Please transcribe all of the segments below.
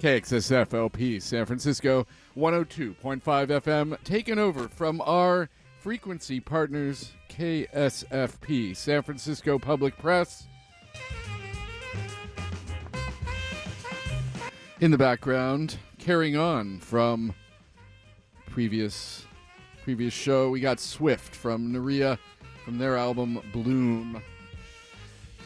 KXSFLP San Francisco 102.5 FM, taken over from our frequency partners, KSFP, San Francisco Public Press. In the background, carrying on from previous previous show, we got Swift from Nérija from their album Blume.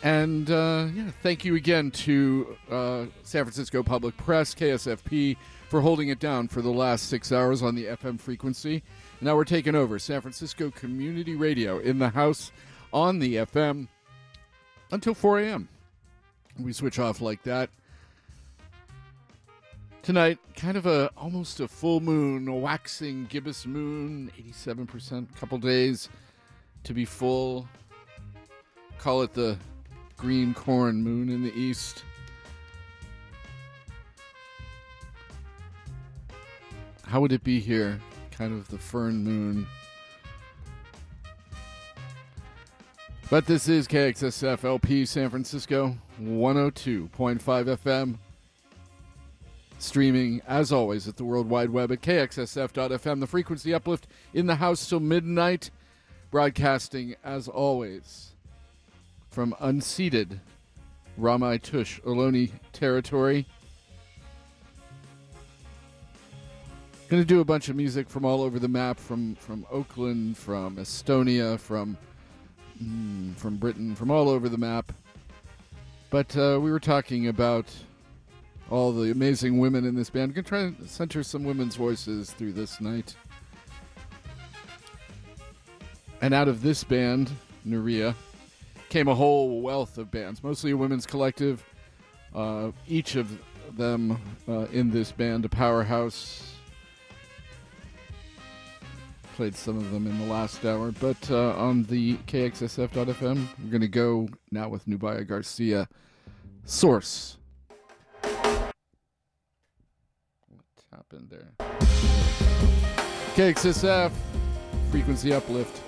And uh, yeah, thank you again to uh, San Francisco Public Press, KSFP, for holding it down for the last six hours on the FM frequency. Now we're taking over San Francisco Community Radio in the house on the FM until 4 a.m. We switch off like that. Tonight, kind of a almost a full moon, a waxing gibbous moon, 87%, couple days to be full. Call it the green corn moon in the east. How would it be here? Kind of the fern moon. But this is KXSF LP San Francisco 102.5 FM. Streaming, as always, at the World Wide Web at kxsf.fm. The frequency uplift in the house till midnight. Broadcasting, as always, from unceded Ramaytush Ohlone territory. Going to do a bunch of music from all over the map, from from Oakland, from Estonia, from mm, from Britain, from all over the map. But uh, we were talking about all the amazing women in this band. Going to try and center some women's voices through this night. And out of this band, Nérija, came a whole wealth of bands, mostly a women's collective. Uh, each of them uh, in this band, a powerhouse. Played some of them in the last hour, but uh, on the KXSF.FM, we're going to go now with Nubia Garcia. Source. What happened there? KXSF, frequency uplift.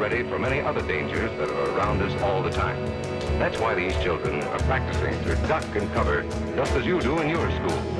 ready for many other dangers that are around us all the time. That's why these children are practicing to duck and cover just as you do in your school.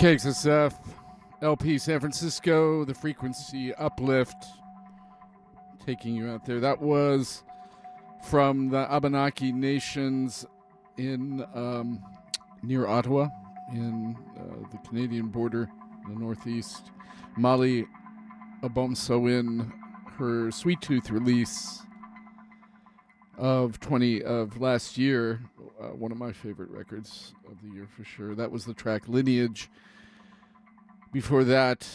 KXSF, LP San Francisco, the frequency uplift, taking you out there. That was from the Abenaki Nations in um, near Ottawa, in uh, the Canadian border, in the northeast. Mali Obomsawin, her Sweet Tooth release of 20 of last year, uh, one of my favorite records of the year for sure. That was the track Lineage. Before that,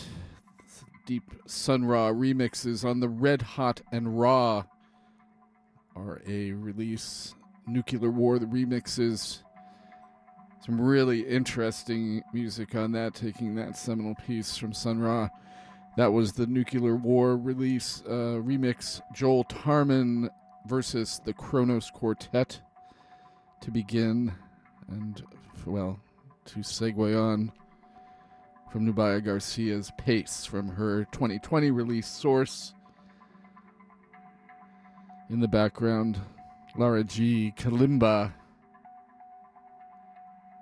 Deep Sun Ra remixes on the Red Hot and Ra are a release. Nuclear War, the remixes. Some really interesting music on that, taking that seminal piece from Sun Ra. That was the Nuclear War release uh, remix. Joel Tarman versus the Kronos Quartet to begin, and well, to segue on from Nubia Garcia's Pace from her 2020 release Source. In the background, Lara G. Kalimba.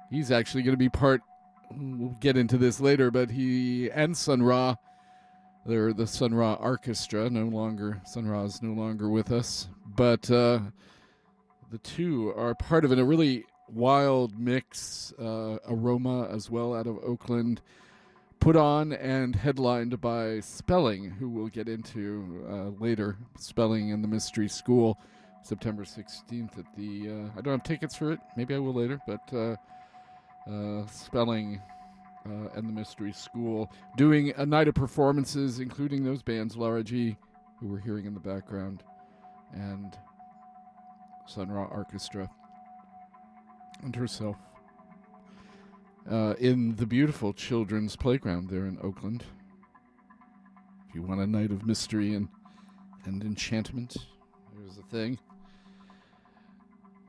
He's actually going to be part. We'll get into this later, but he and Sun Ra, they're the Sun Ra Arkestra. No longer Sun Ra is no longer with us, but uh, the two are part of a really wild mix uh, aroma as well out of Oakland, put on and headlined by Spellling, who we'll get into uh, later. Spellling and the Mystery School, September 16th at the. Uh, I don't have tickets for it. Maybe I will later, but uh, uh, Spellling. Uh, and the Mystery School doing a night of performances, including those bands, Laura G, who we're hearing in the background, and Sun Ra Arkestra and herself uh, in the beautiful children's playground there in Oakland. If you want a night of mystery and and enchantment, there's the thing.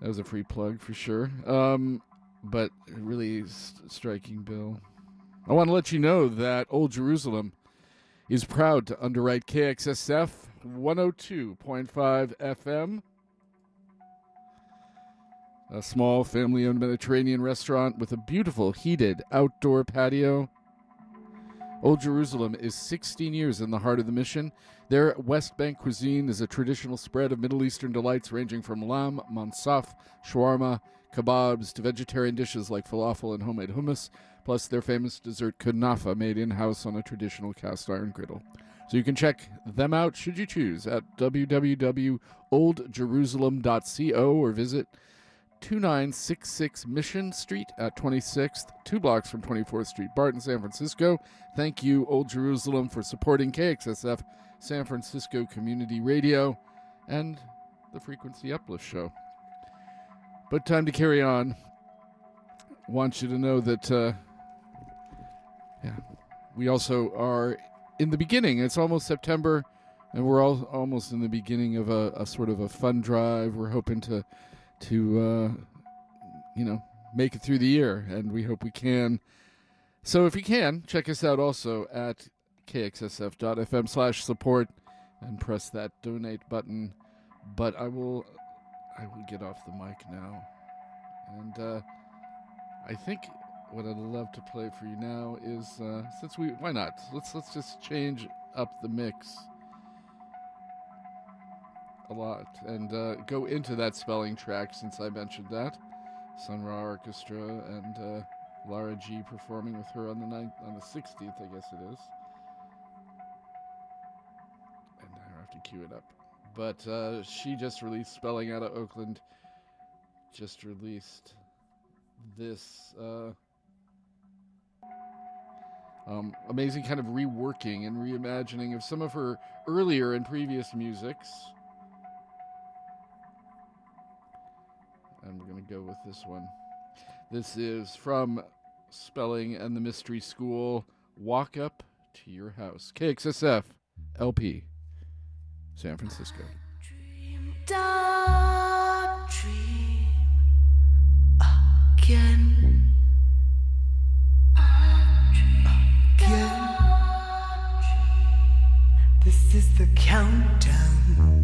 That was a free plug for sure. Um, but really st- striking bill. I want to let you know that Old Jerusalem is proud to underwrite KXSF 102.5 FM a small family owned Mediterranean restaurant with a beautiful heated outdoor patio. Old Jerusalem is 16 years in the heart of the mission. Their West Bank cuisine is a traditional spread of Middle Eastern delights ranging from lamb, mansaf, shawarma, kebabs to vegetarian dishes like falafel and homemade hummus, plus their famous dessert kunafa made in house on a traditional cast iron griddle. So you can check them out should you choose at www.oldjerusalem.co or visit 2966 Mission Street at 26th, two blocks from 24th Street, Barton, San Francisco. Thank you, Old Jerusalem, for supporting KXSF, San Francisco Community Radio, and the Frequency Uplift Show. But time to carry on. Want you to know that, uh, yeah, we also are in the beginning. It's almost September, and we're all almost in the beginning of a, a sort of a fun drive. We're hoping to to uh, you know make it through the year, and we hope we can. So if you can, check us out also at kxsf.fm slash support and press that donate button. But I will I will get off the mic now. And uh, I think what I'd love to play for you now is uh, since we why not? Let's let's just change up the mix a lot and uh, go into that Spellling track since I mentioned that. Sun Ra Arkestra and uh, Lara G performing with her on the ninth, on the 16th, I guess it is. And I have to cue it up. But uh, she just released Spellling out of Oakland. Just released this uh, um, amazing kind of reworking and reimagining of some of her earlier and previous musics. And we're going to go with this one. This is from Spellling and the Mystery School Walk Up to Your House. KXSF LP, San Francisco. Dark dream again. Again. This is the countdown,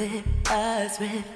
in my bed,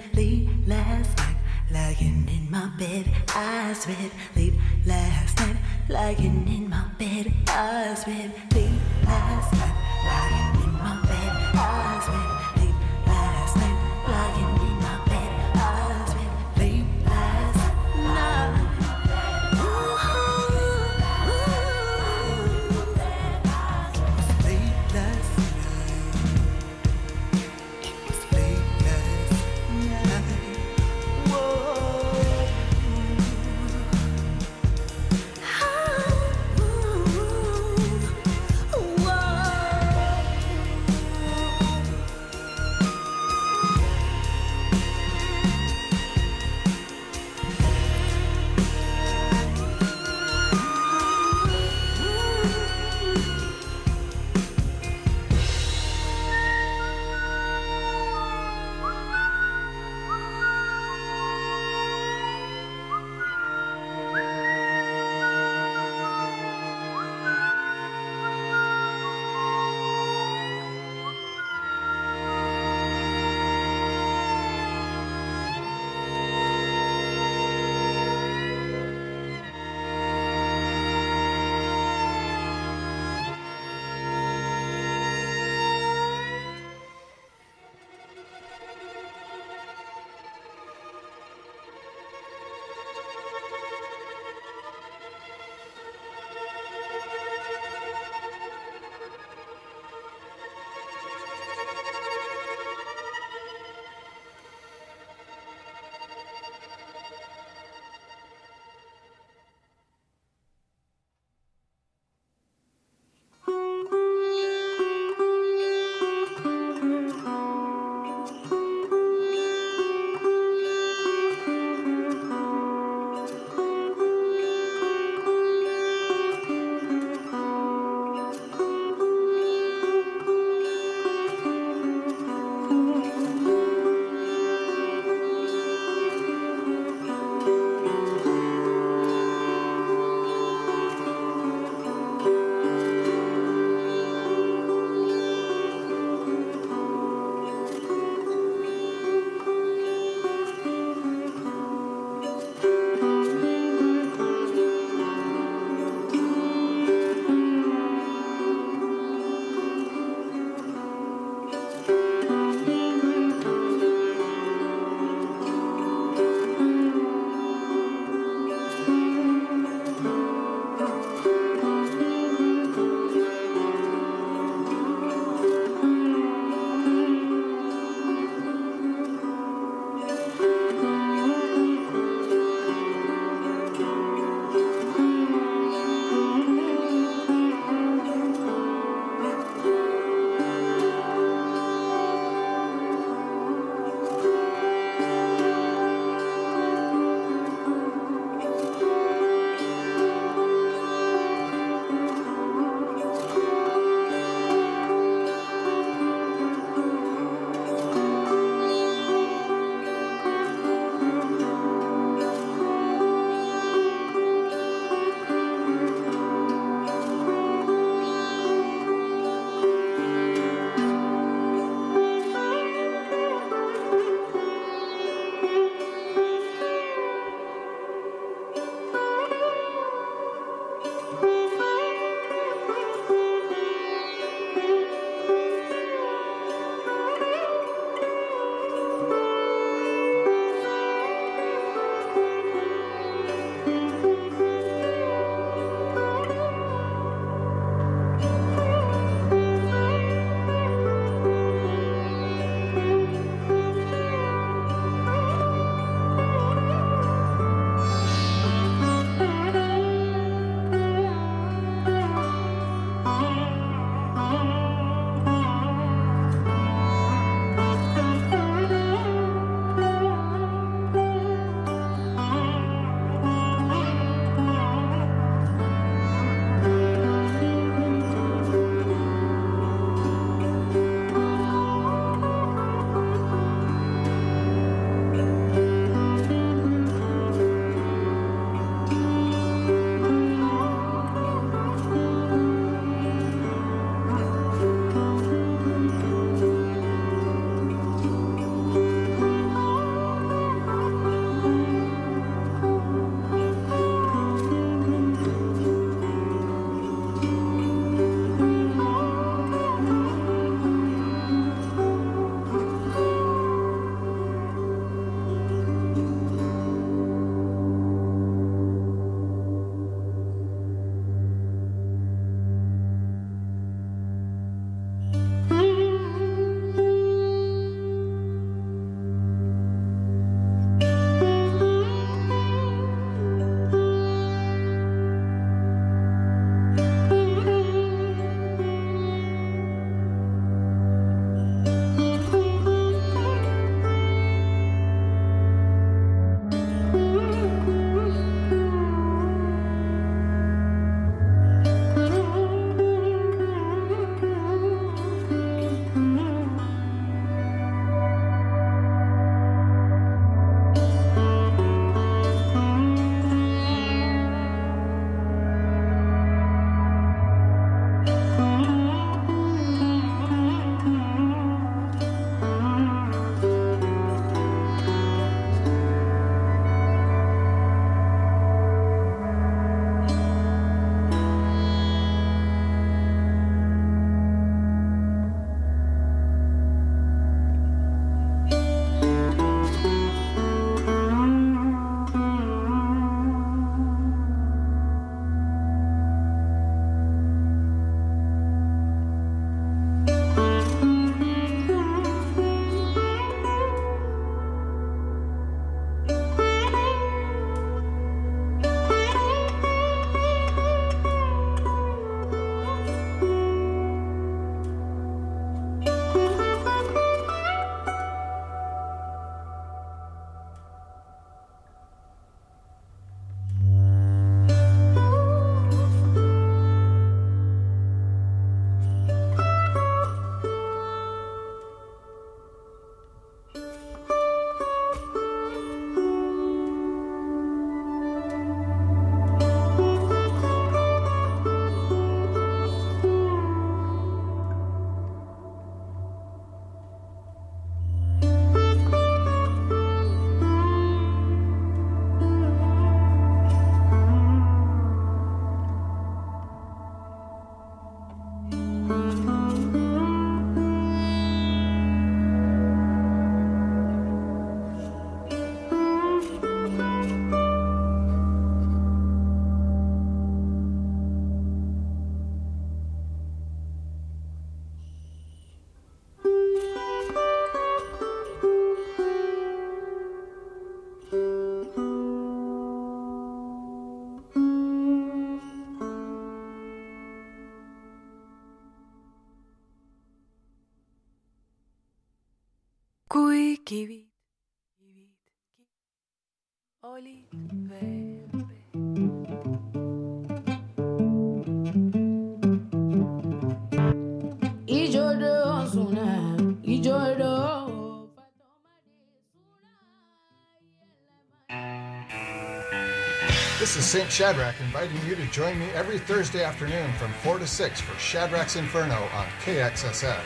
This is St. Shadrach inviting you to join me every Thursday afternoon from 4 to 6 for Shadrach's Inferno on KXSF.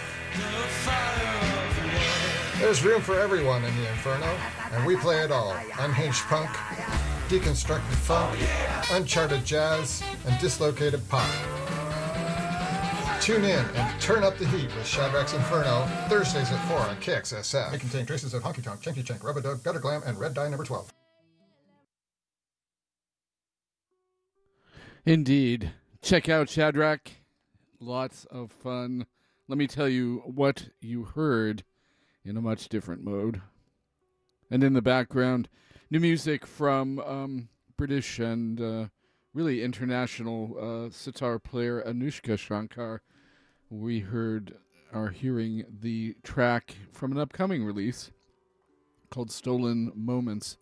There's room for everyone in the Inferno, and we play it all unhinged punk, deconstructed funk, uncharted jazz, and dislocated pop. Tune in and turn up the heat with Shadrach's Inferno Thursdays at 4 on KXSF. It contains traces of honky tonk, chinky chink, rubber dub, gutter glam, and red dye number 12. Indeed. Check out Shadrach. Lots of fun. Let me tell you what you heard in a much different mode. And in the background, new music from um, British and uh, really international uh, sitar player Anoushka Shankar. We heard, are hearing the track from an upcoming release called Stolen Moments.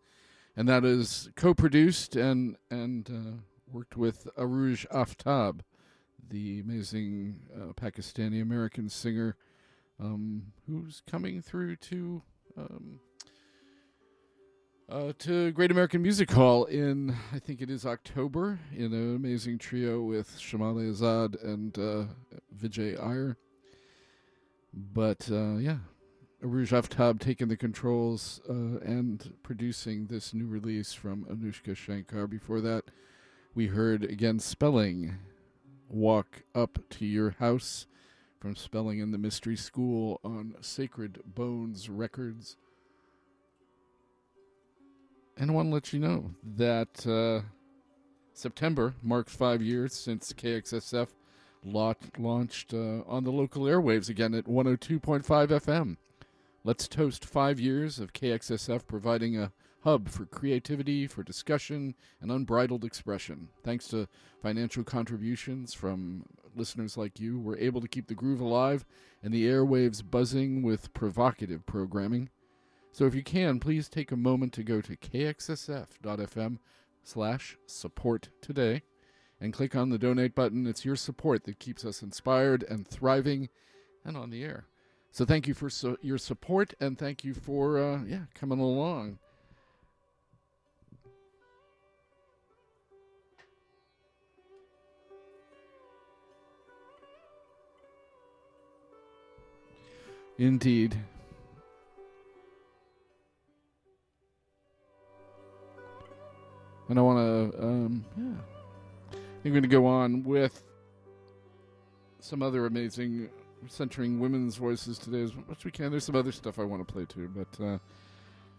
And that is co produced and, and uh, worked with Arooj Aftab, the amazing uh, Pakistani American singer um, who's coming through to um, uh, to Great American Music Hall in I think it is October in an amazing trio with Shamali Azad and uh, Vijay Iyer. But uh, yeah, Arooj Aftab taking the controls uh, and producing this new release from Anoushka Shankar. Before that, we heard again Spellling walk up to your house from Spellling in the mystery school on sacred bones records and i want to let you know that uh, september marks five years since kxsf lot launched uh, on the local airwaves again at 102.5 fm let's toast five years of kxsf providing a hub for creativity, for discussion, and unbridled expression. Thanks to financial contributions from listeners like you, we're able to keep the groove alive and the airwaves buzzing with provocative programming. So if you can, please take a moment to go to kxsf.fm slash support today and click on the donate button. It's your support that keeps us inspired and thriving and on the air. So thank you for so, your support and thank you for uh, yeah coming along. Indeed. And I want to, um, yeah. I'm going to go on with some other amazing, centering women's voices today as much as we can. There's some other stuff I want to play too, but uh,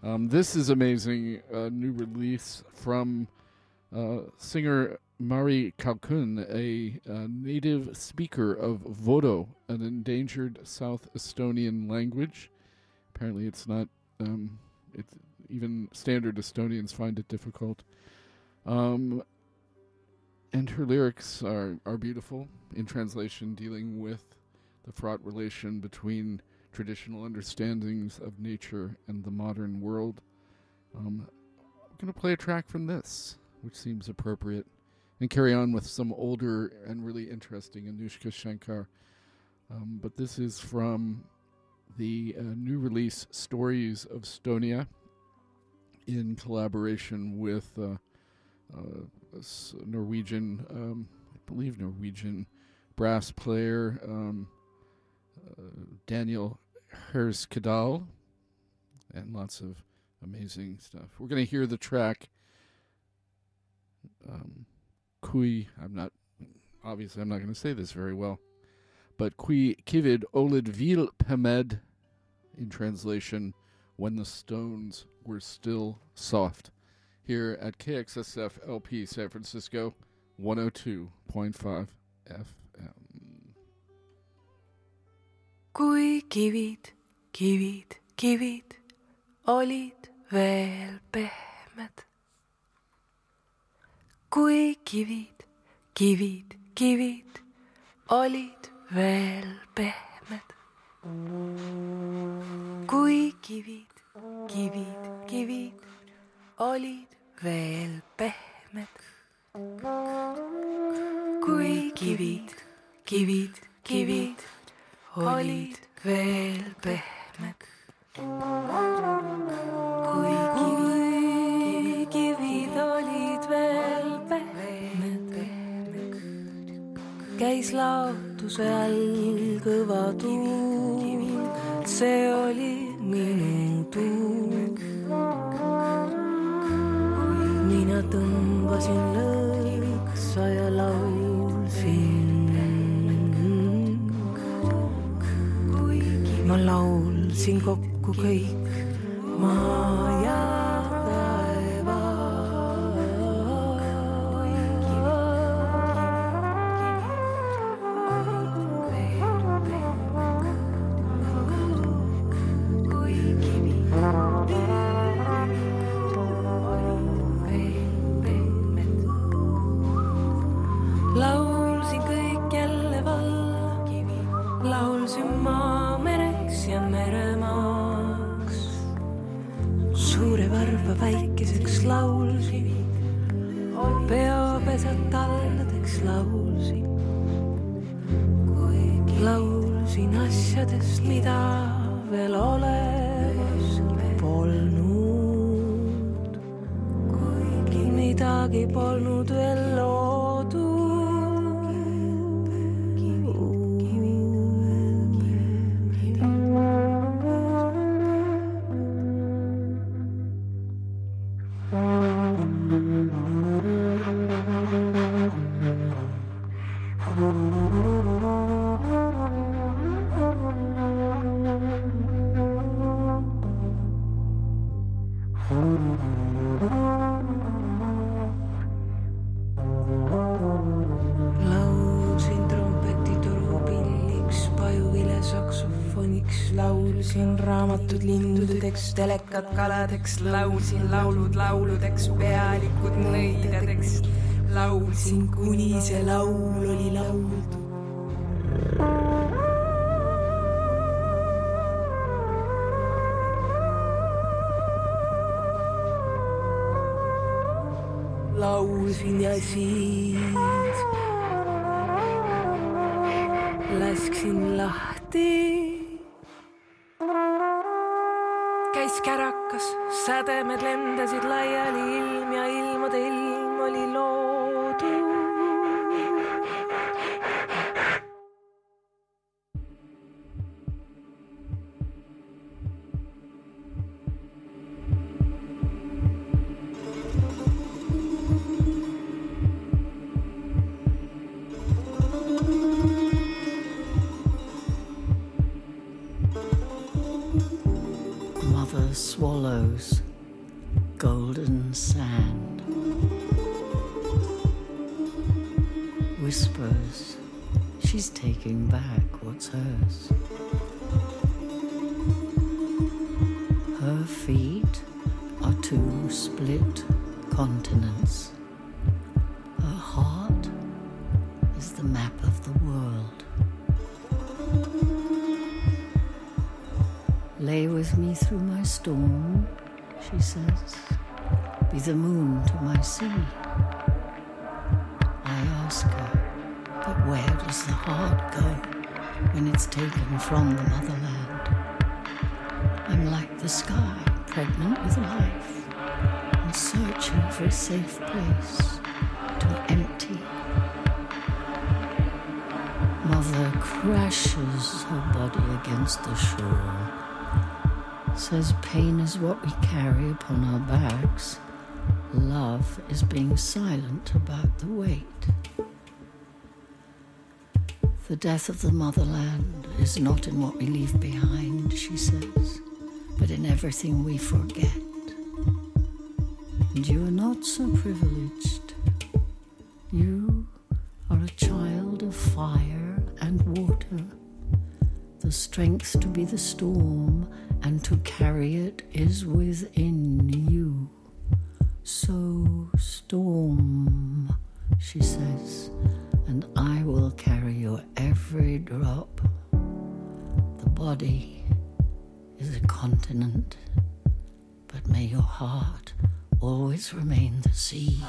um, this is amazing. A new release from singer Mari Kalkun, a, uh native speaker of Võro, an endangered South Estonian language. Apparently, it's not. Um, it's even standard Estonians find it difficult. Um, and her lyrics are are beautiful in translation, dealing with the fraught relation between traditional understandings of nature and the modern world. Um, I'm going to play a track from this, which seems appropriate and carry on with some older and really interesting Anoushka Shankar. Um, but this is from the uh, new release Stories of Stonia in collaboration with uh, uh, Norwegian, um, I believe Norwegian brass player um, uh, Daniel Herskedal and lots of amazing stuff. We're going to hear the track um, Kui, I'm not, obviously, I'm not going to say this very well, but Kui Kivid Olid Vil Pemed, in translation, When the Stones Were Still Soft, here at KXSF LP San Francisco, 102.5 FM. kui kivid, kivid, kivid olid veel pehmed. Kui kivid, kivid, kivid olid veel pehmed. kui kivid, kivid, kivid olid veel pehmed. kui kivid, kivid, kivid olid veel pehmed. kui kivid, käis laotuse all kõva tuul, see oli minu tuul. mina tõmbasin lõõksa ja laulsin. ma laulsin kokku kõik maa ja laulsin raamatud lindudeks, telekad kaladeks, laulsin laulud lauludeks, pealikud nõidadeks, laulsin, kuni see laul oli lauldud. laulsin ja siis lasksin lahti. She says. Be the moon to my sea. I ask her, but where does the heart go when it's taken from the motherland? I'm like the sky, pregnant with life, and searching for a safe place to empty. Mother crashes her body against the shore says pain is what we carry upon our backs. Love is being silent about the weight. The death of the motherland is not in what we leave behind, she says, but in everything we forget. And you are not so privileged. You are a child of fire and water. The strength to be the storm and to carry it is within you. So, storm, she says, and I will carry your every drop. The body is a continent, but may your heart always remain the sea.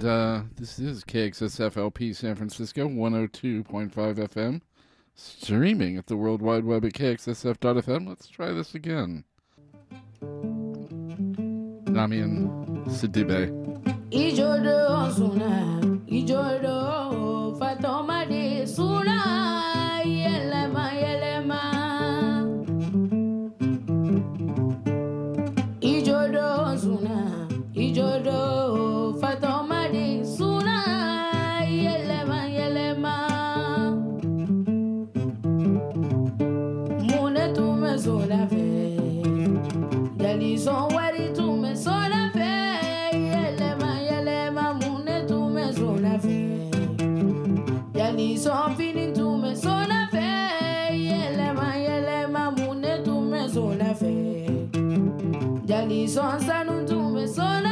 And uh, this is KXSFLP San Francisco, 102.5 FM, streaming at the World Wide Web at KXSF.FM. Let's try this again. Namian Sidibé. Ijodo Suna, Ijodo Suna. son sanuntume son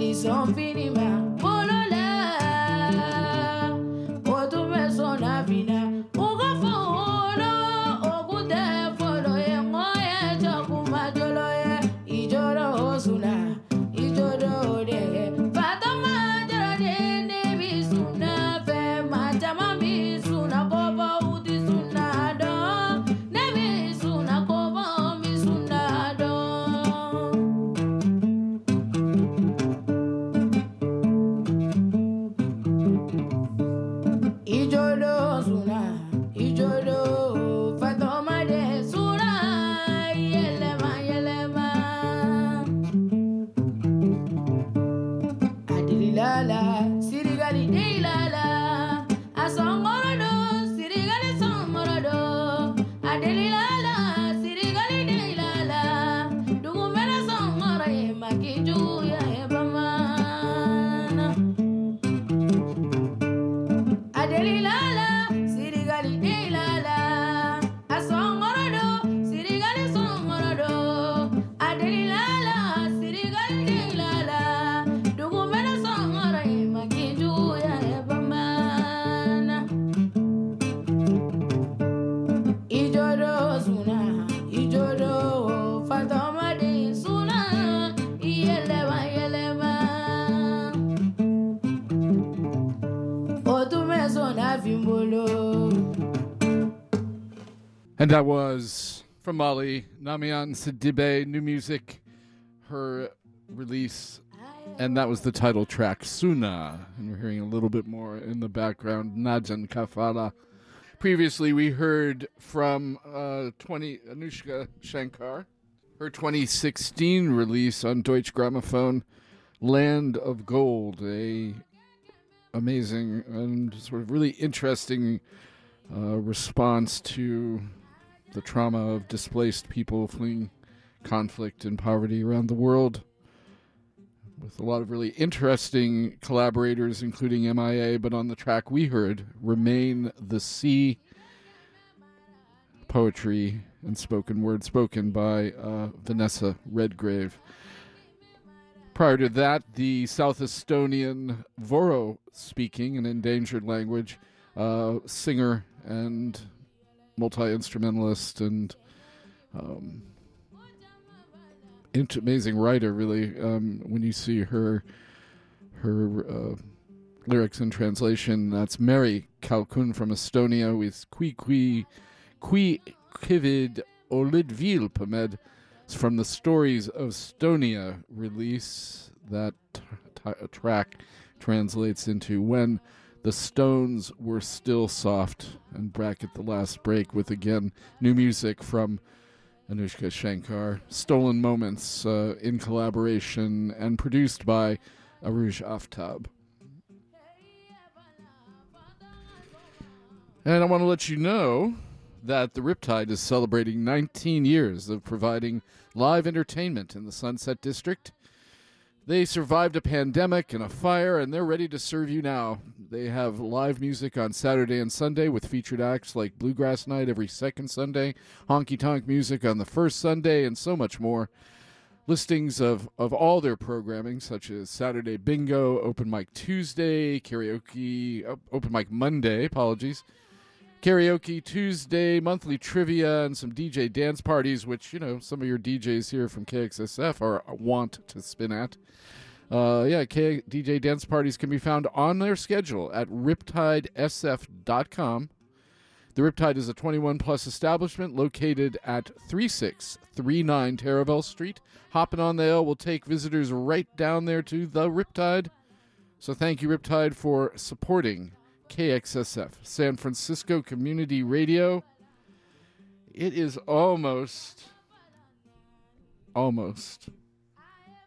Jali son fini ba And that was from Mali, Namian Sidibé, new music, her release, and that was the title track, Suna. And we're hearing a little bit more in the background, Najan Kafala. Previously, we heard from uh, 20 Anoushka Shankar, her 2016 release on Deutsche Grammophon, Land of Gold, a amazing and sort of really interesting uh, response to the trauma of displaced people fleeing conflict and poverty around the world. With a lot of really interesting collaborators, including MIA, but on the track we heard, Remain the Sea, poetry and spoken word spoken by uh, Vanessa Redgrave. Prior to that, the South Estonian Voro speaking, an endangered language, uh, singer and multi instrumentalist and um, int- amazing writer. Really, um, when you see her her uh, lyrics in translation, that's Mari Kalkun from Estonia with Qui Qui Qui Kivid Olidvil Pamed. It's from the Stories of Estonia release. That t- t- track translates into When the Stones Were Still Soft, and bracket the last break with again new music from Anoushka Shankar. Stolen Moments uh, in collaboration and produced by Arooj Aftab. And I want to let you know that the Riptide is celebrating 19 years of providing live entertainment in the Sunset District. They survived a pandemic and a fire, and they're ready to serve you now. They have live music on Saturday and Sunday with featured acts like Bluegrass Night every second Sunday, honky tonk music on the first Sunday, and so much more. Listings of, of all their programming, such as Saturday Bingo, Open Mic Tuesday, Karaoke, Open Mic Monday, apologies, karaoke Tuesday, monthly trivia, and some DJ dance parties, which, you know, some of your DJs here from KXSF are want to spin at. Uh, yeah, K- DJ dance parties can be found on their schedule at riptidesf.com. The Riptide is a 21 plus establishment located at 3639 Taraval Street. Hopping on the L will take visitors right down there to the Riptide. So thank you, Riptide, for supporting KXSF, San Francisco Community Radio. It is almost, almost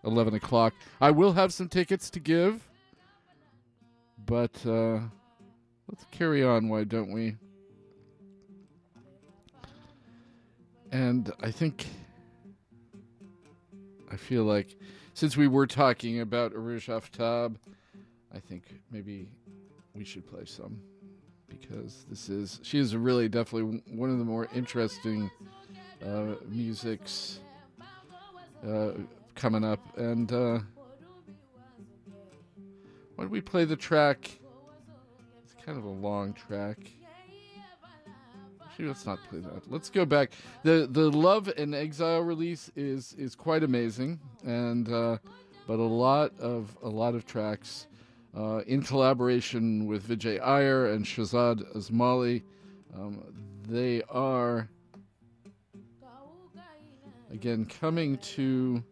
11 o'clock. I will have some tickets to give, but uh, let's carry on, why don't we? And I think, I feel like, since we were talking about Arooj Aftab, I think maybe we should play some because this is she is really definitely one of the more interesting uh, musics uh, coming up. And uh, why don't we play the track? It's kind of a long track. Actually, let's not play that. Let's go back. the The Love and Exile release is is quite amazing, and uh, but a lot of a lot of tracks uh, in collaboration with Vijay Iyer and Shahzad Ismaily. Um, they are again coming to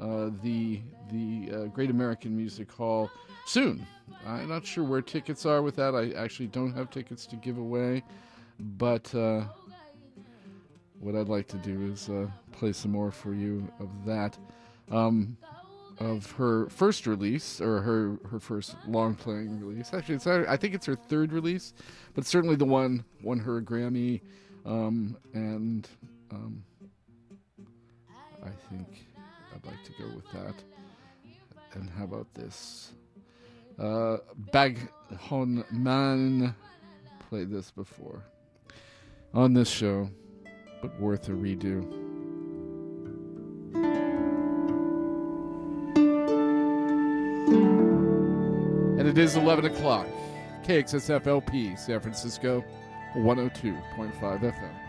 uh, the the uh, Great American Music Hall soon. I'm not sure where tickets are with that. I actually don't have tickets to give away, but uh, what I'd like to do is uh, play some more for you of that. Um, of her first release or her her first long playing release. Actually, it's I think it's her third release, but certainly the one won her a Grammy, um, and um, I think I'd like to go with that. And how about this? Uh, Bag Hon Man played this before on this show, but worth a redo. It is 11 o'clock. KXSFLP, San Francisco, 102.5 FM.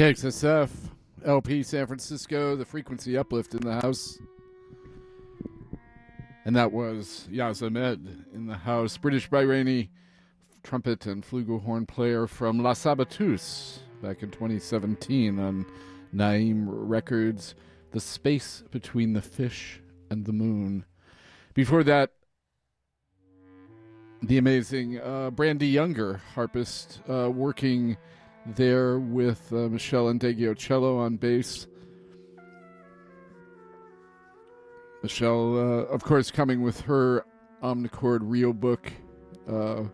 KXSF, LP San Francisco, the frequency uplift in the house. And that was Yazz in the house, British Bahraini trumpet and flugelhorn player from La Saboteuse back in 2017 on Naim Records, The Space Between the Fish and the Moon. Before that, the amazing uh, Brandee Younger, harpist, uh, working there with uh, Meshell Ndegeocello on bass. Meshell, uh, of course, coming with her Omnichord Real Book uh,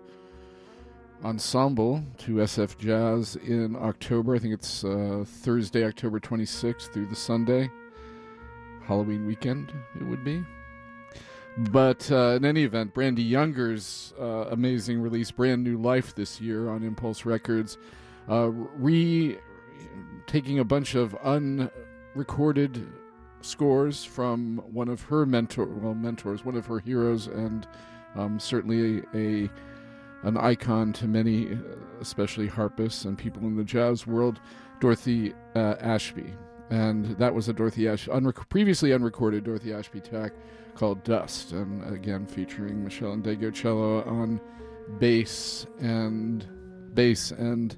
ensemble to SF Jazz in October. I think it's uh, Thursday, October 26th through the Sunday. Halloween weekend, it would be. But uh, in any event, Brandee Younger's uh, amazing release, Brand New Life, this year on Impulse Records, uh, re taking a bunch of unrecorded scores from one of her mentor, well, mentors, one of her heroes, and um, certainly a, a an icon to many, especially harpists and people in the jazz world, Dorothy uh, Ashby. And that was a Dorothy Ashby, unrec- previously unrecorded Dorothy Ashby track called Dust, and again featuring Meshell Ndegeocello on bass and bass and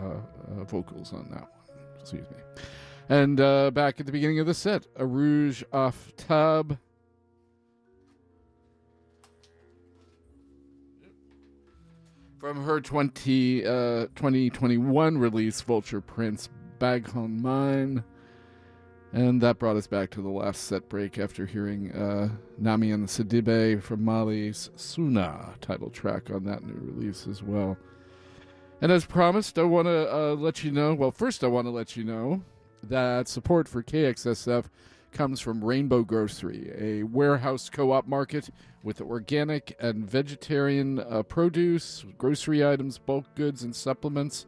uh, uh, vocals on that one. Excuse me. And uh, back at the beginning of the set, a Rouge off Tub. From her 20, uh, 2021 release, Vulture Prince, Baghon Main. And that brought us back to the last set break after hearing uh, Namian Sidibé from Mali's Suna title track on that new release as well. And as promised, I want to uh, let you know. Well, first, I want to let you know that support for KXSF comes from Rainbow Grocery, a warehouse co op market with organic and vegetarian uh, produce, grocery items, bulk goods, and supplements.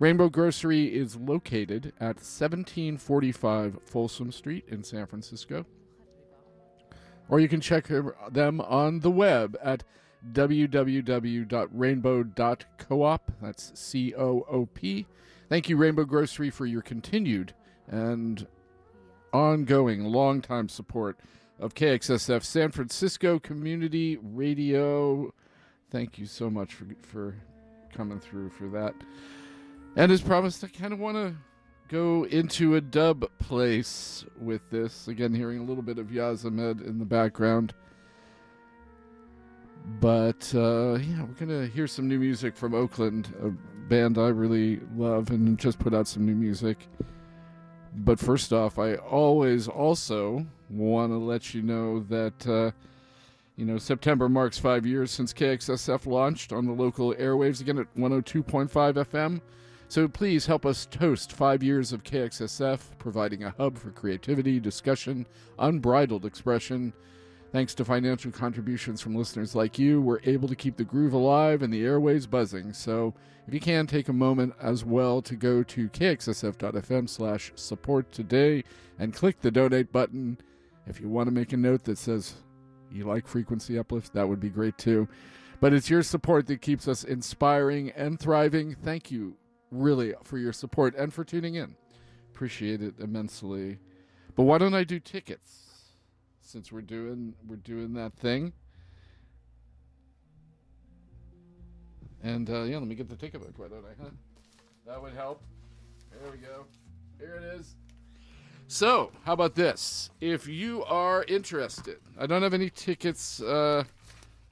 Rainbow Grocery is located at 1745 Folsom Street in San Francisco. Or you can check them on the web at www.rainbow.coop. That's C O O P. Thank you, Rainbow Grocery, for your continued and ongoing, long-time support of KXSF San Francisco Community Radio. Thank you so much for for coming through for that. And as promised, I kind of want to go into a dub place with this. Again, hearing a little bit of Yazz Ahmed in the background. But uh, yeah, we're gonna hear some new music from Oakland, a band I really love, and just put out some new music. But first off, I always also want to let you know that uh, you know September marks five years since KXSF launched on the local airwaves again at 102.5 FM. So please help us toast five years of KXSF, providing a hub for creativity, discussion, unbridled expression. Thanks to financial contributions from listeners like you, we're able to keep the groove alive and the airways buzzing. So if you can, take a moment as well to go to kxsf.fm slash support today and click the donate button. If you want to make a note that says you like frequency uplift, that would be great too. But it's your support that keeps us inspiring and thriving. Thank you really for your support and for tuning in. Appreciate it immensely. But why don't I do tickets? Since we're doing we're doing that thing. And uh, yeah, let me get the ticket book. Why don't I? Huh? That would help. There we go. Here it is. So, how about this? If you are interested, I don't have any tickets uh,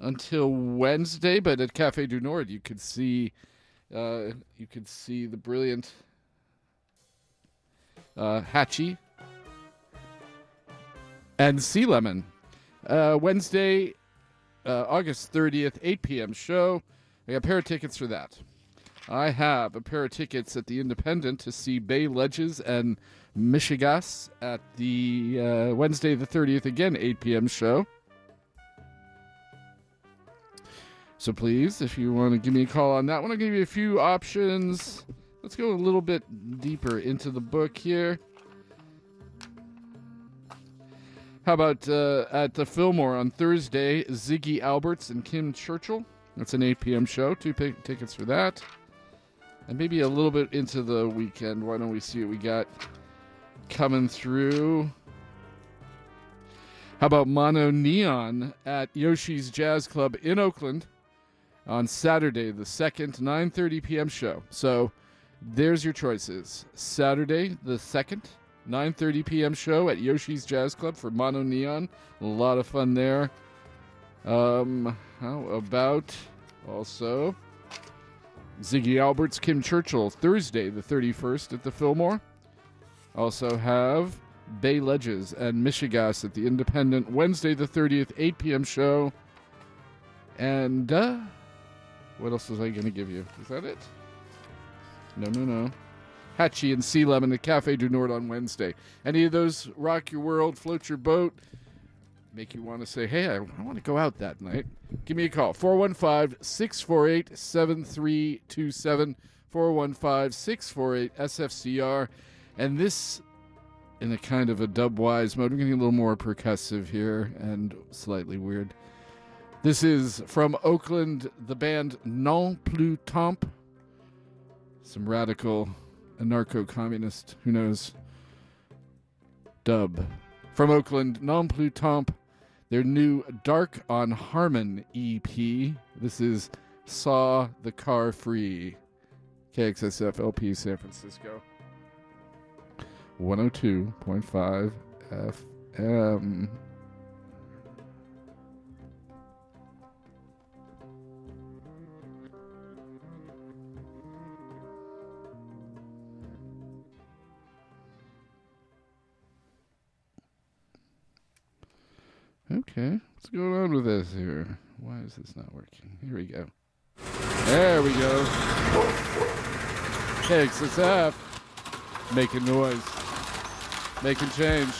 until Wednesday, but at Cafe du Nord, you could see uh, you could see the brilliant uh, Hatchie and Sea Lemon. Uh, Wednesday, uh, August 30th, 8 p.m. show. I got a pair of tickets for that. I have a pair of tickets at the Independent to see Bay Ledges and Michigas at the uh, Wednesday the 30th, again, 8 p.m. show. So please, if you want to give me a call on that one, I'll give you a few options. Let's go a little bit deeper into the book here. How about uh, at the Fillmore on Thursday, Ziggy Alberts and Kim Churchill That's an 8 p.m. show. Two pi- tickets for that. And maybe a little bit into the weekend. Why don't we see what we got coming through? How about MonoNeon at Yoshi's Jazz Club in Oakland on Saturday, the 2nd, 9:30 p.m. show. So there's your choices. Saturday, the 2nd, 9:30 p.m. show at Yoshi's Jazz Club for MonoNeon. A lot of fun there. Um, how about also Ziggy Alberts Kim Churchill Thursday, the 31st at the Fillmore. Also have Bay Ledges and Michigas at the Independent Wednesday, the 30th, 8 p.m. show. And uh, what else was I going to give you? Is that it? No, no, no. Hatchie and Sea Lemon at Cafe du Nord on Wednesday. Any of those rock your world, float your boat, make you want to say, hey, I, I want to go out that night? Give me a call. 415 648 7327. 415 648 SFCR. And this, in a kind of a dubwise mode, we're getting a little more percussive here and slightly weird. This is from Oakland, the band Non Plus Temps. Some radical anarcho communist, who knows, dub. From Oakland, Non Plus Temps, their new Dark on Harmon EP. This is Saw the Car Free. KXSF LP San Francisco. 102.5 FM. Okay, what's going on with this here? Why is this not working? Here we go. There we go. KXSF. Making noise. Making change.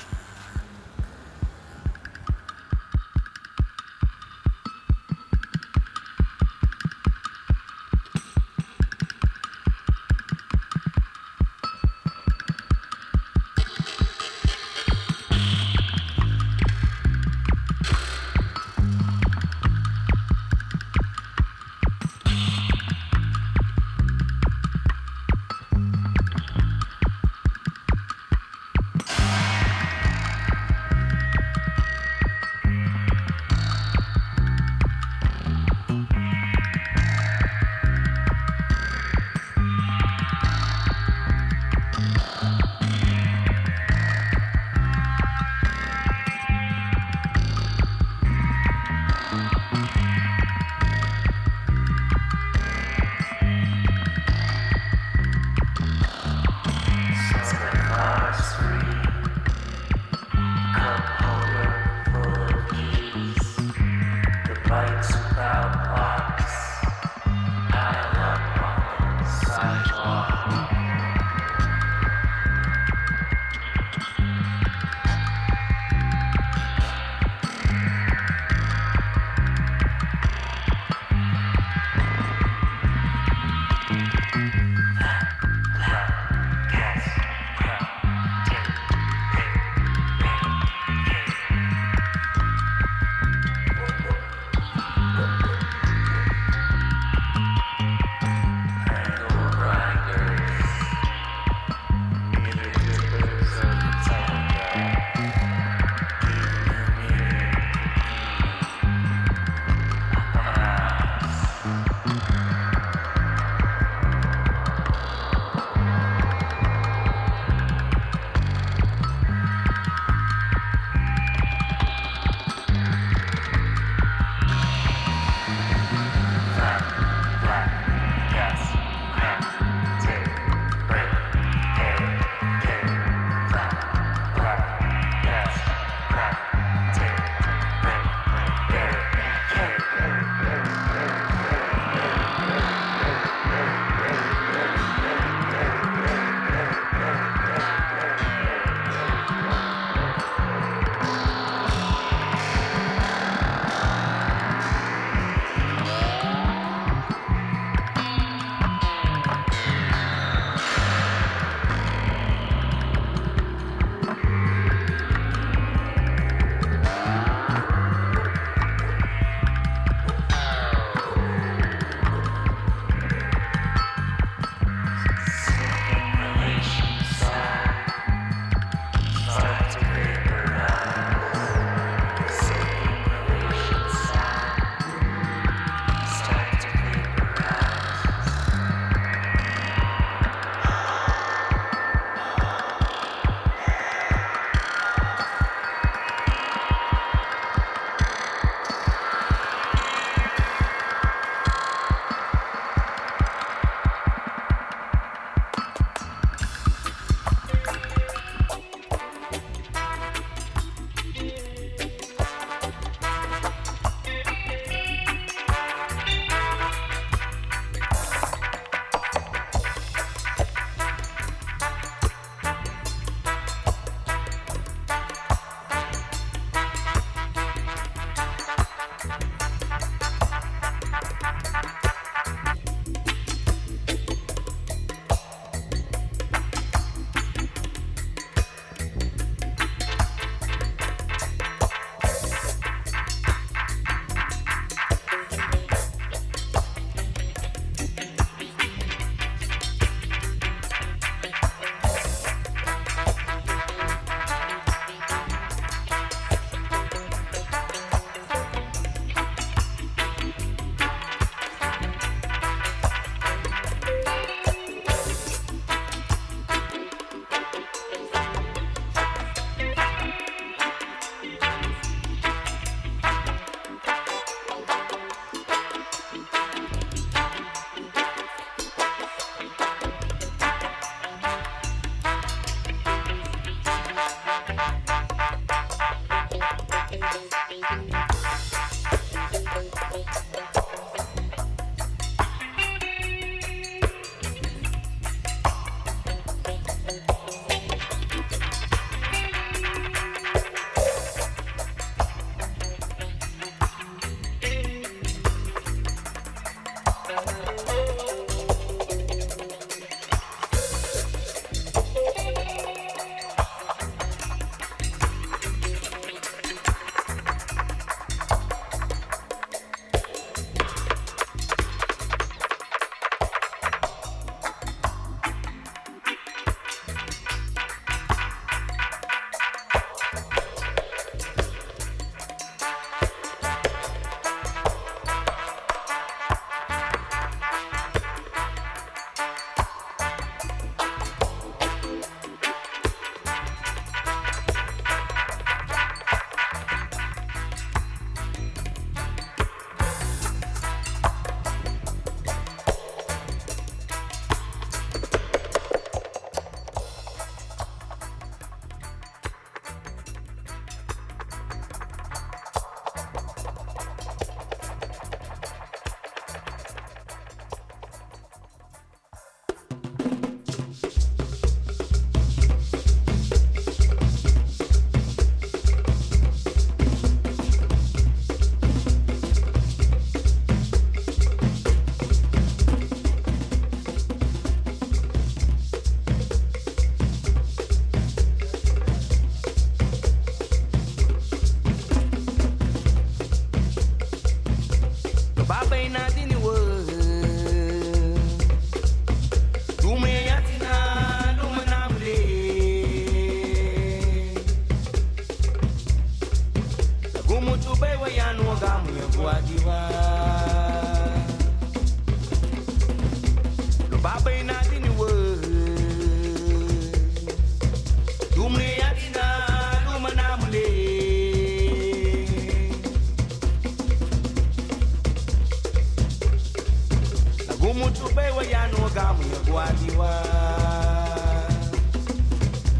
Gumu tube wa yano gamu ya guajiwa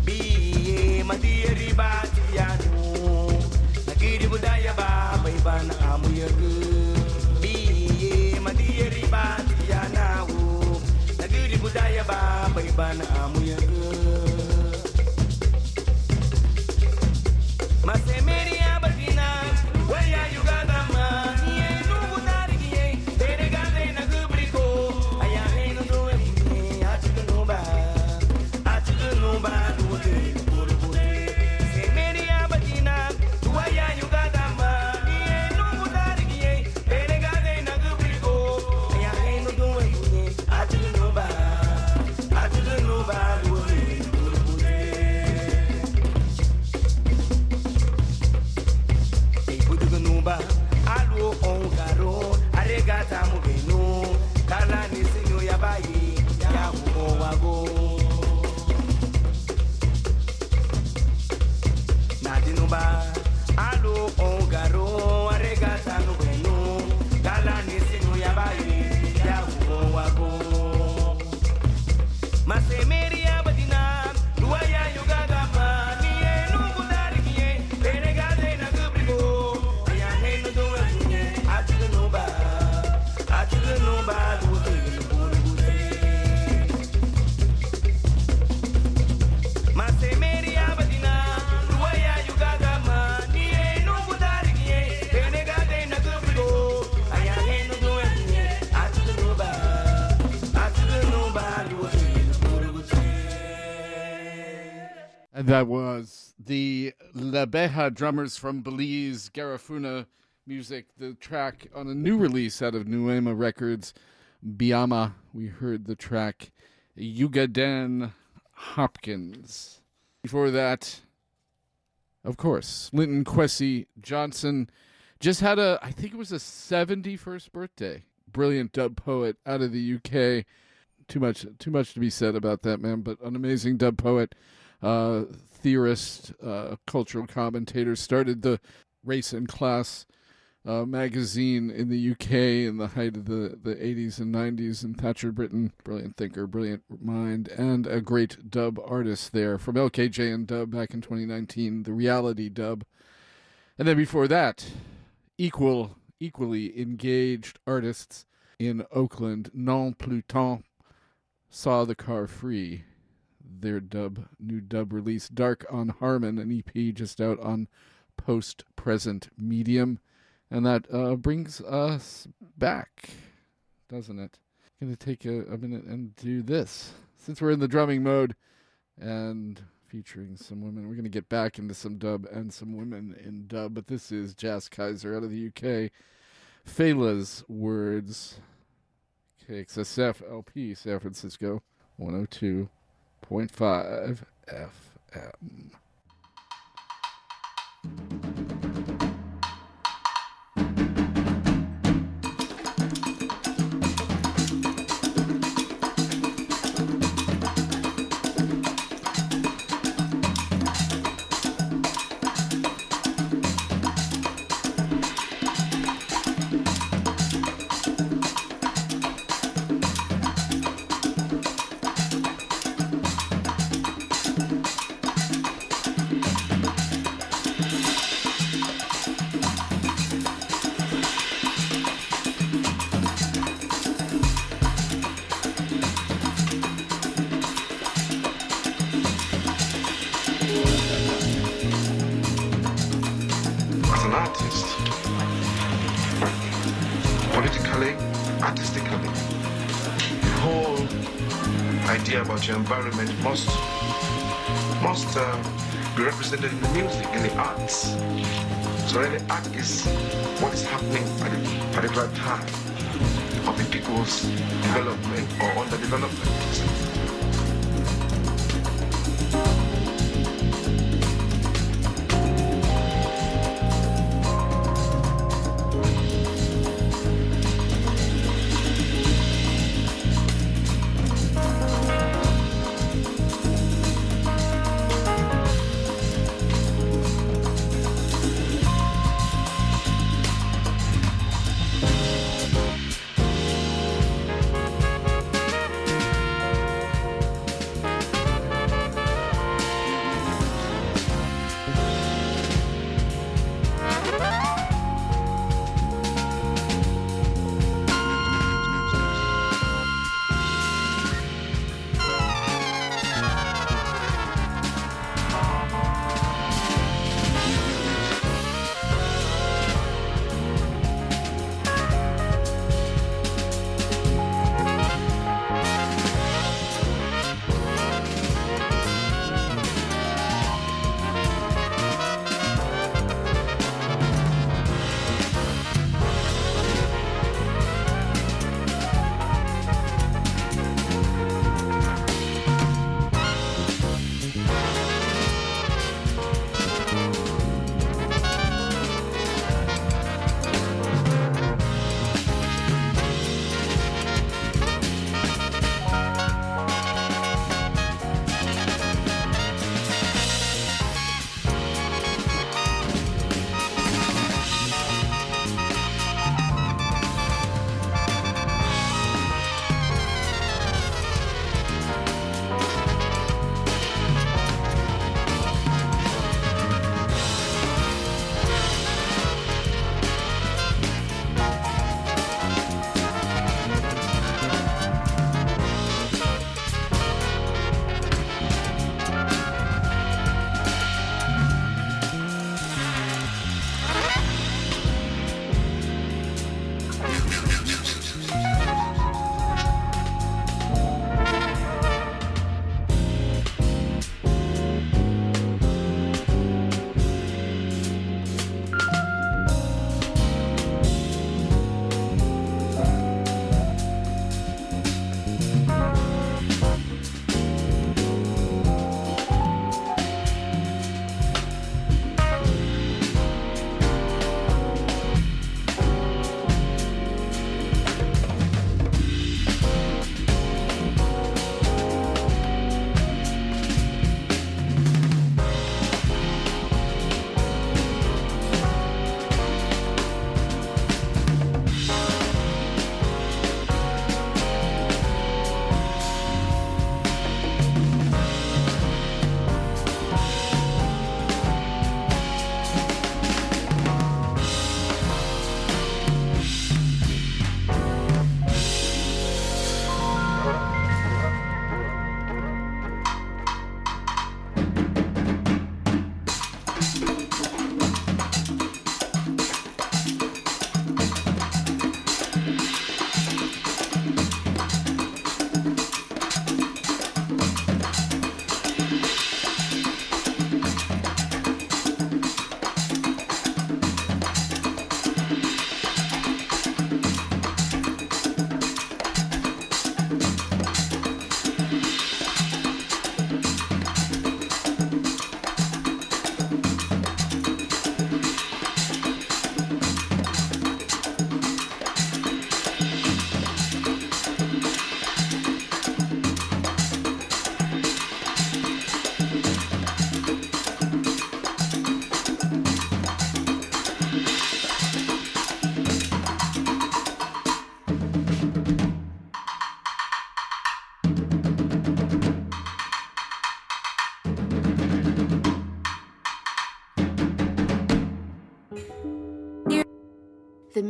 Biye madiye bati yano Nagiri budaya ba bai bana amu ya Biye madiye bati yana wo Nagiri budaya ba bai bana amu ya drummers from Belize, Garifuna music, the track on a new release out of Nuema Records, Biama. We heard the track Yugaden Hopkins. Before that, of course, Linton Kwesi Johnson just had a, I think it was a 71st birthday. Brilliant dub poet out of the UK. Too much, too much to be said about that man, but an amazing dub poet, uh, theorist, uh, cultural commentator. Started the Race and Class uh, magazine in the UK in the height of the, the 80s and 90s in Thatcher Britain. Brilliant thinker, brilliant mind, and a great dub artist there from LKJ and Dub back in 2019, the reality dub. And then before that, equal, equally engaged artists in Oakland, Non Plus Temps, saw the car free. Their dub, new dub release, Dark on Harmon, an EP just out on post present medium. And that uh, brings us back, doesn't it? Going to take a, a minute and do this. Since we're in the drumming mode and featuring some women, we're going to get back into some dub and some women in dub. But this is Jas Kayser out of the UK. Fela's Words. KXSF LP, San Francisco, 102.5 FM. Your environment must must uh, be represented in the music, in the arts. So really, art is what is happening at the particular time of the people's development or underdevelopment.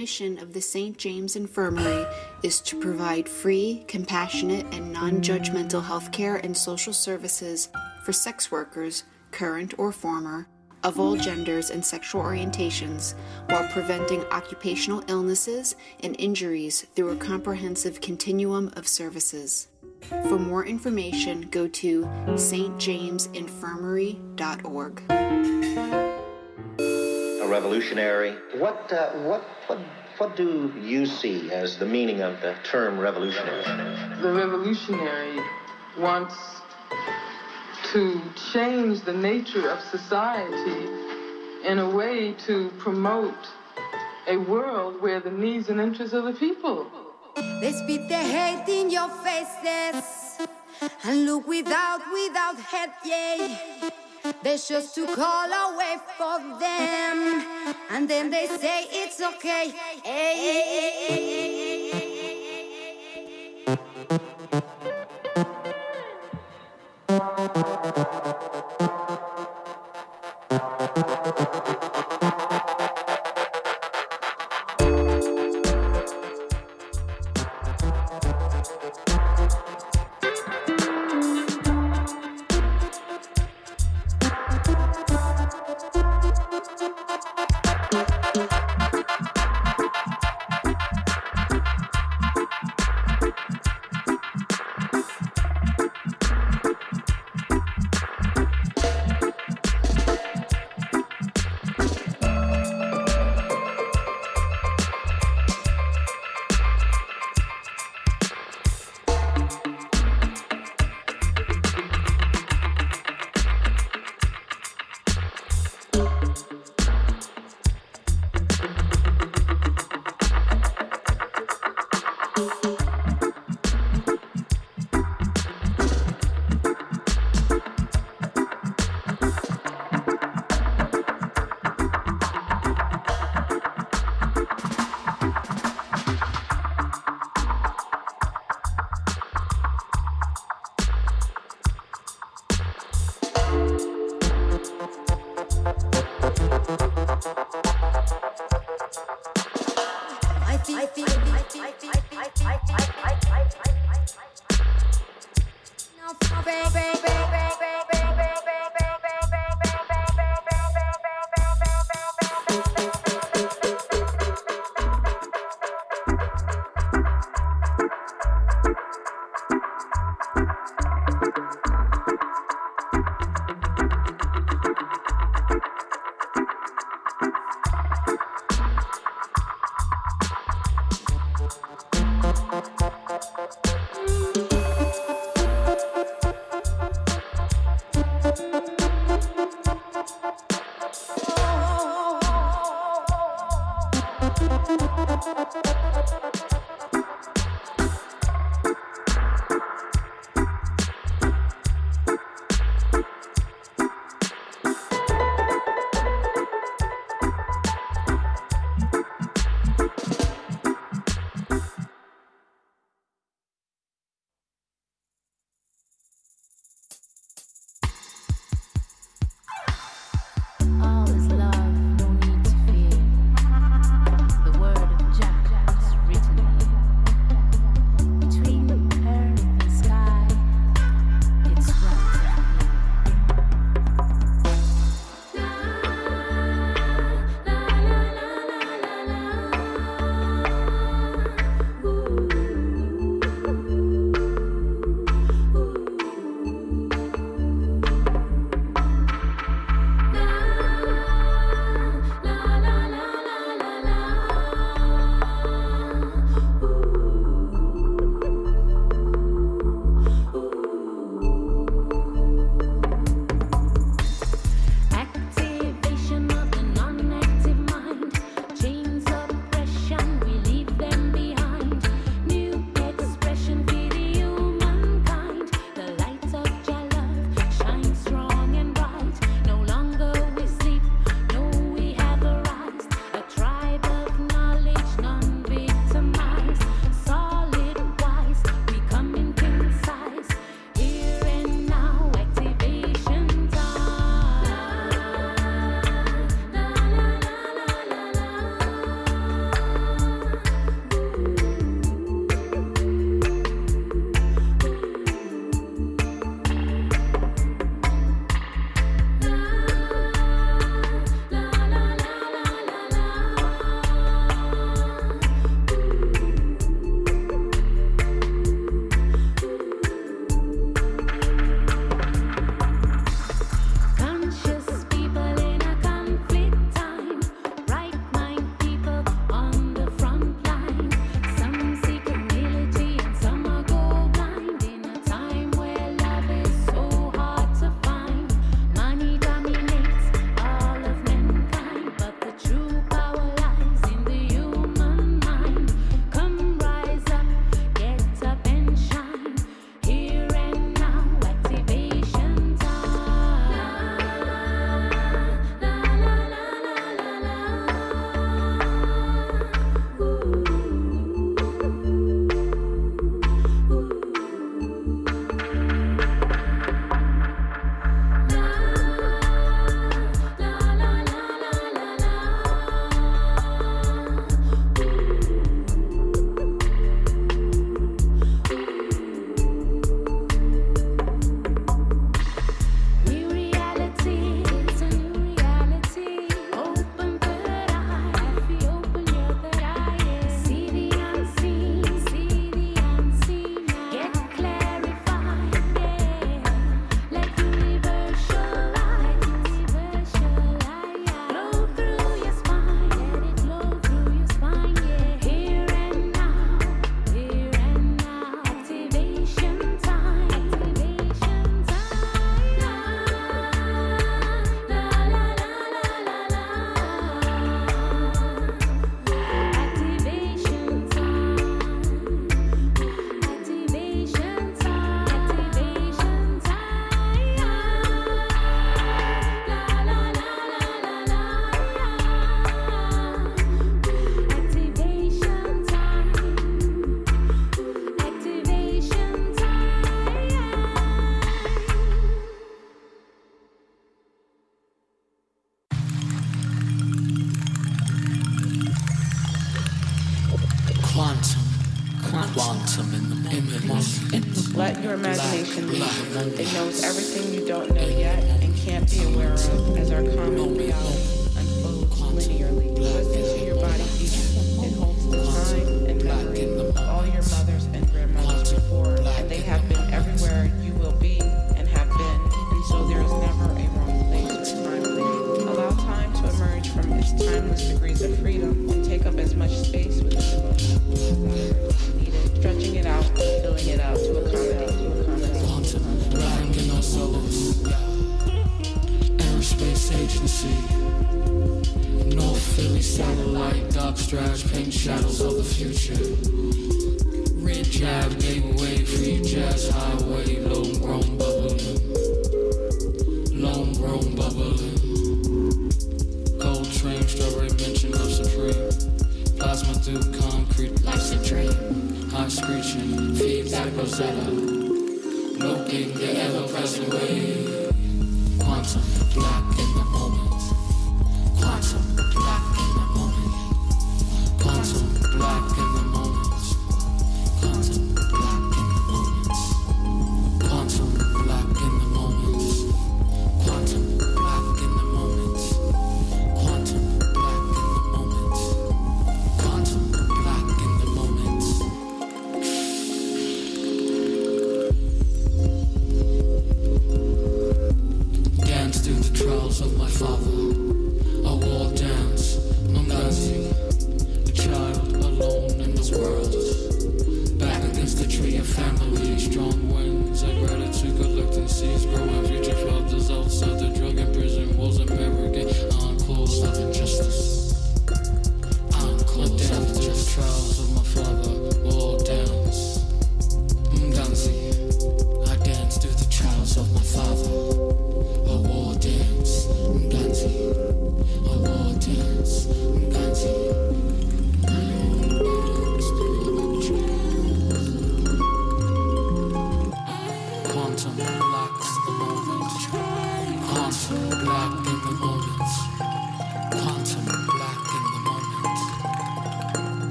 Mission of the St. James Infirmary is to provide free, compassionate, and non judgmental health care and social services for sex workers, current or former, of all genders and sexual orientations, while preventing occupational illnesses and injuries through a comprehensive continuum of services. For more information, go to stjamesinfirmary.org. a revolutionary. What, uh, what, what, what do you see as the meaning of the term revolutionary? The revolutionary wants to change the nature of society in a way to promote a world where the needs and interests of the people. They spit their hate in your faces and look without, without head, yeah. There's just to call away for them, and then they say it's okay. Hey,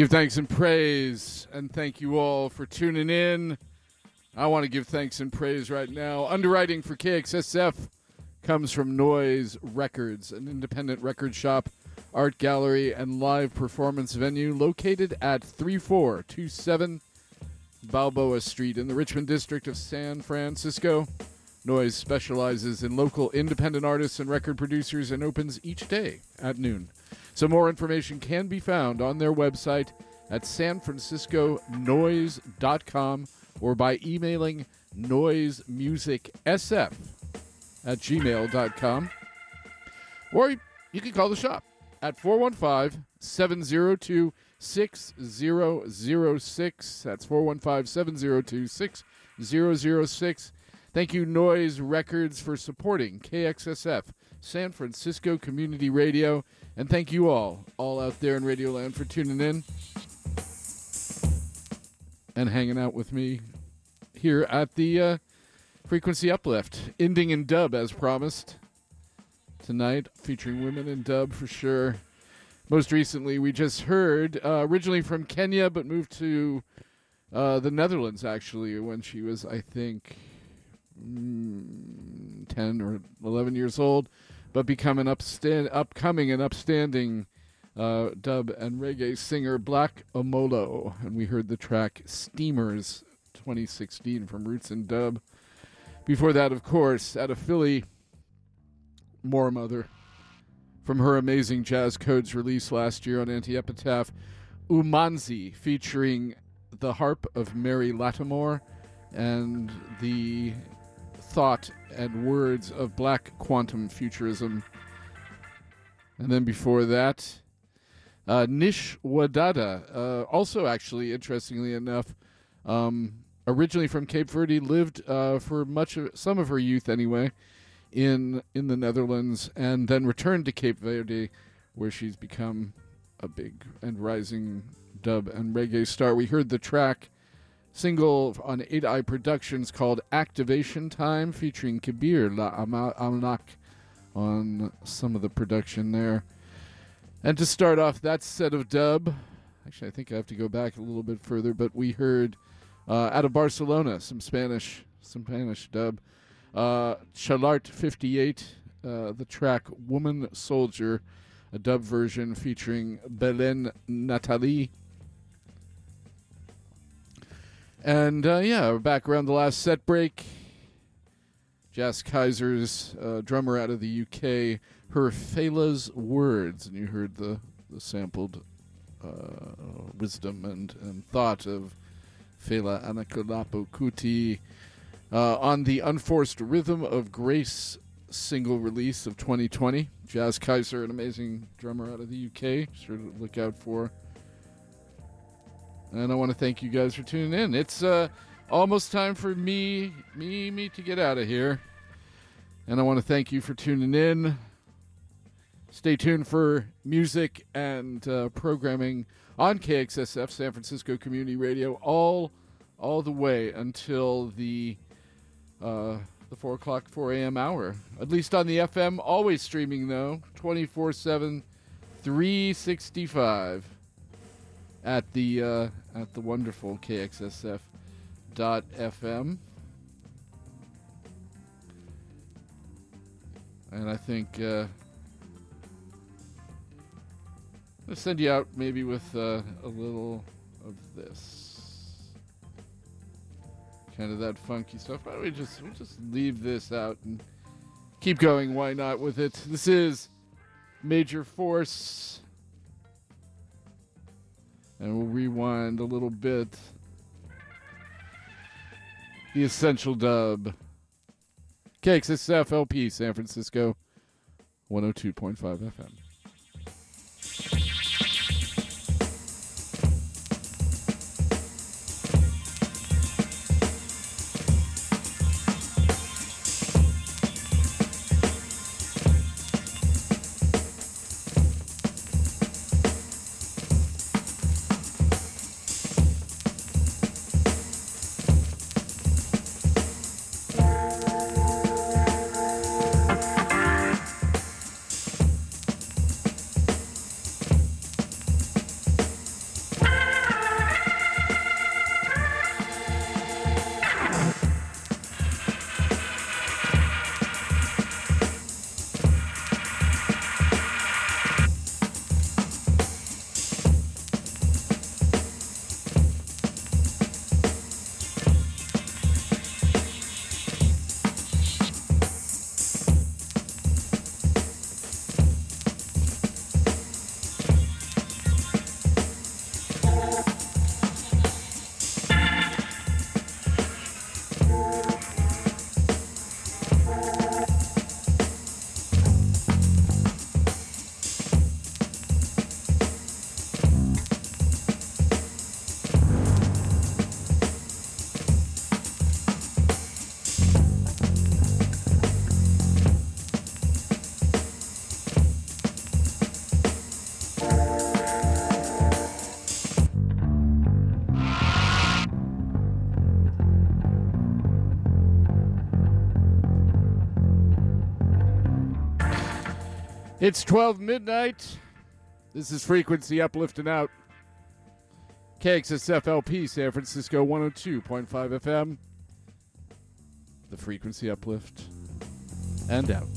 Give thanks and praise, and thank you all for tuning in. I want to give thanks and praise right now. Underwriting for KXSF comes from Noise Records, an independent record shop, art gallery, and live performance venue located at 3427 Balboa Street in the Richmond district of San Francisco. Noise specializes in local independent artists and record producers and opens each day at noon. So more information can be found on their website at sanfrancisconoise.com or by emailing noisemusicsf at gmail.com. Or you can call the shop at 415 702 6006. That's 415 702 6006. Thank you, Noise Records, for supporting KXSF, San Francisco Community Radio. And thank you all, all out there in Radioland, for tuning in and hanging out with me here at the uh, Frequency Uplift, ending in dub as promised. Tonight, featuring women in dub for sure. Most recently, we just heard, uh, originally from Kenya, but moved to uh, the Netherlands actually when she was, I think, mm, 10 or 11 years old, but become an upstand- upcoming and upstanding uh, dub and reggae singer, Black Omolo. And we heard the track Steamers 2016 from Roots and Dub. Before that, of course, out of Philly, Moor Mother. From her amazing Jazz Codes release last year on Anti Epitaph, Umanzi, featuring the harp of Mary Lattimore and the thought and words of black quantum futurism. And then before that, uh, Nish Wadada, uh, also actually, interestingly enough, um, originally from Cape Verde, lived uh, for much of some of her youth anyway in in the Netherlands, and then returned to Cape Verde, where she's become a big and rising dub and reggae star. We heard the track single on 8i Productions called Activation Time, featuring Kabir La Amlak on some of the production there. And to start off that set of dub, actually, I think I have to go back a little bit further, but we heard uh, out of Barcelona some Spanish, some Spanish dub. Uh, Chalart 58, uh, the track Woman Soldier, a dub version featuring Belen Nathalie. And uh, yeah, we're back around the last set break. Jas Kayser's uh, drummer out of the UK, her Fela's words, and you heard the the sampled uh, wisdom and, and thought of Fela Anikulapo Kuti uh, on the Unforced Rhythm of Grace single release of 2020. Jas Kayser, an amazing drummer out of the UK, sure to look out for. And I want to thank you guys for tuning in. It's uh, almost time for me, me, me to get out of here. And I want to thank you for tuning in. Stay tuned for music and uh, programming on KXSF, San Francisco Community Radio, all all the way until the uh, the four o'clock, four a.m. hour. At least on the FM, always streaming though, 24/7, 365 at the uh, at the wonderful KXSF dot FM. And I think uh, I'll send you out maybe with uh, a little of this, kind of that funky stuff. Why don't we just we'll just leave this out and keep going? Why not with it? This is Major Force, and we'll rewind a little bit. The Essential Dub. KXSF LP, San Francisco, 102.5 FM. It's 12 midnight. This is Frequency Uplift and Out. KXSFLP San Francisco 102.5 FM. The Frequency Uplift and Out.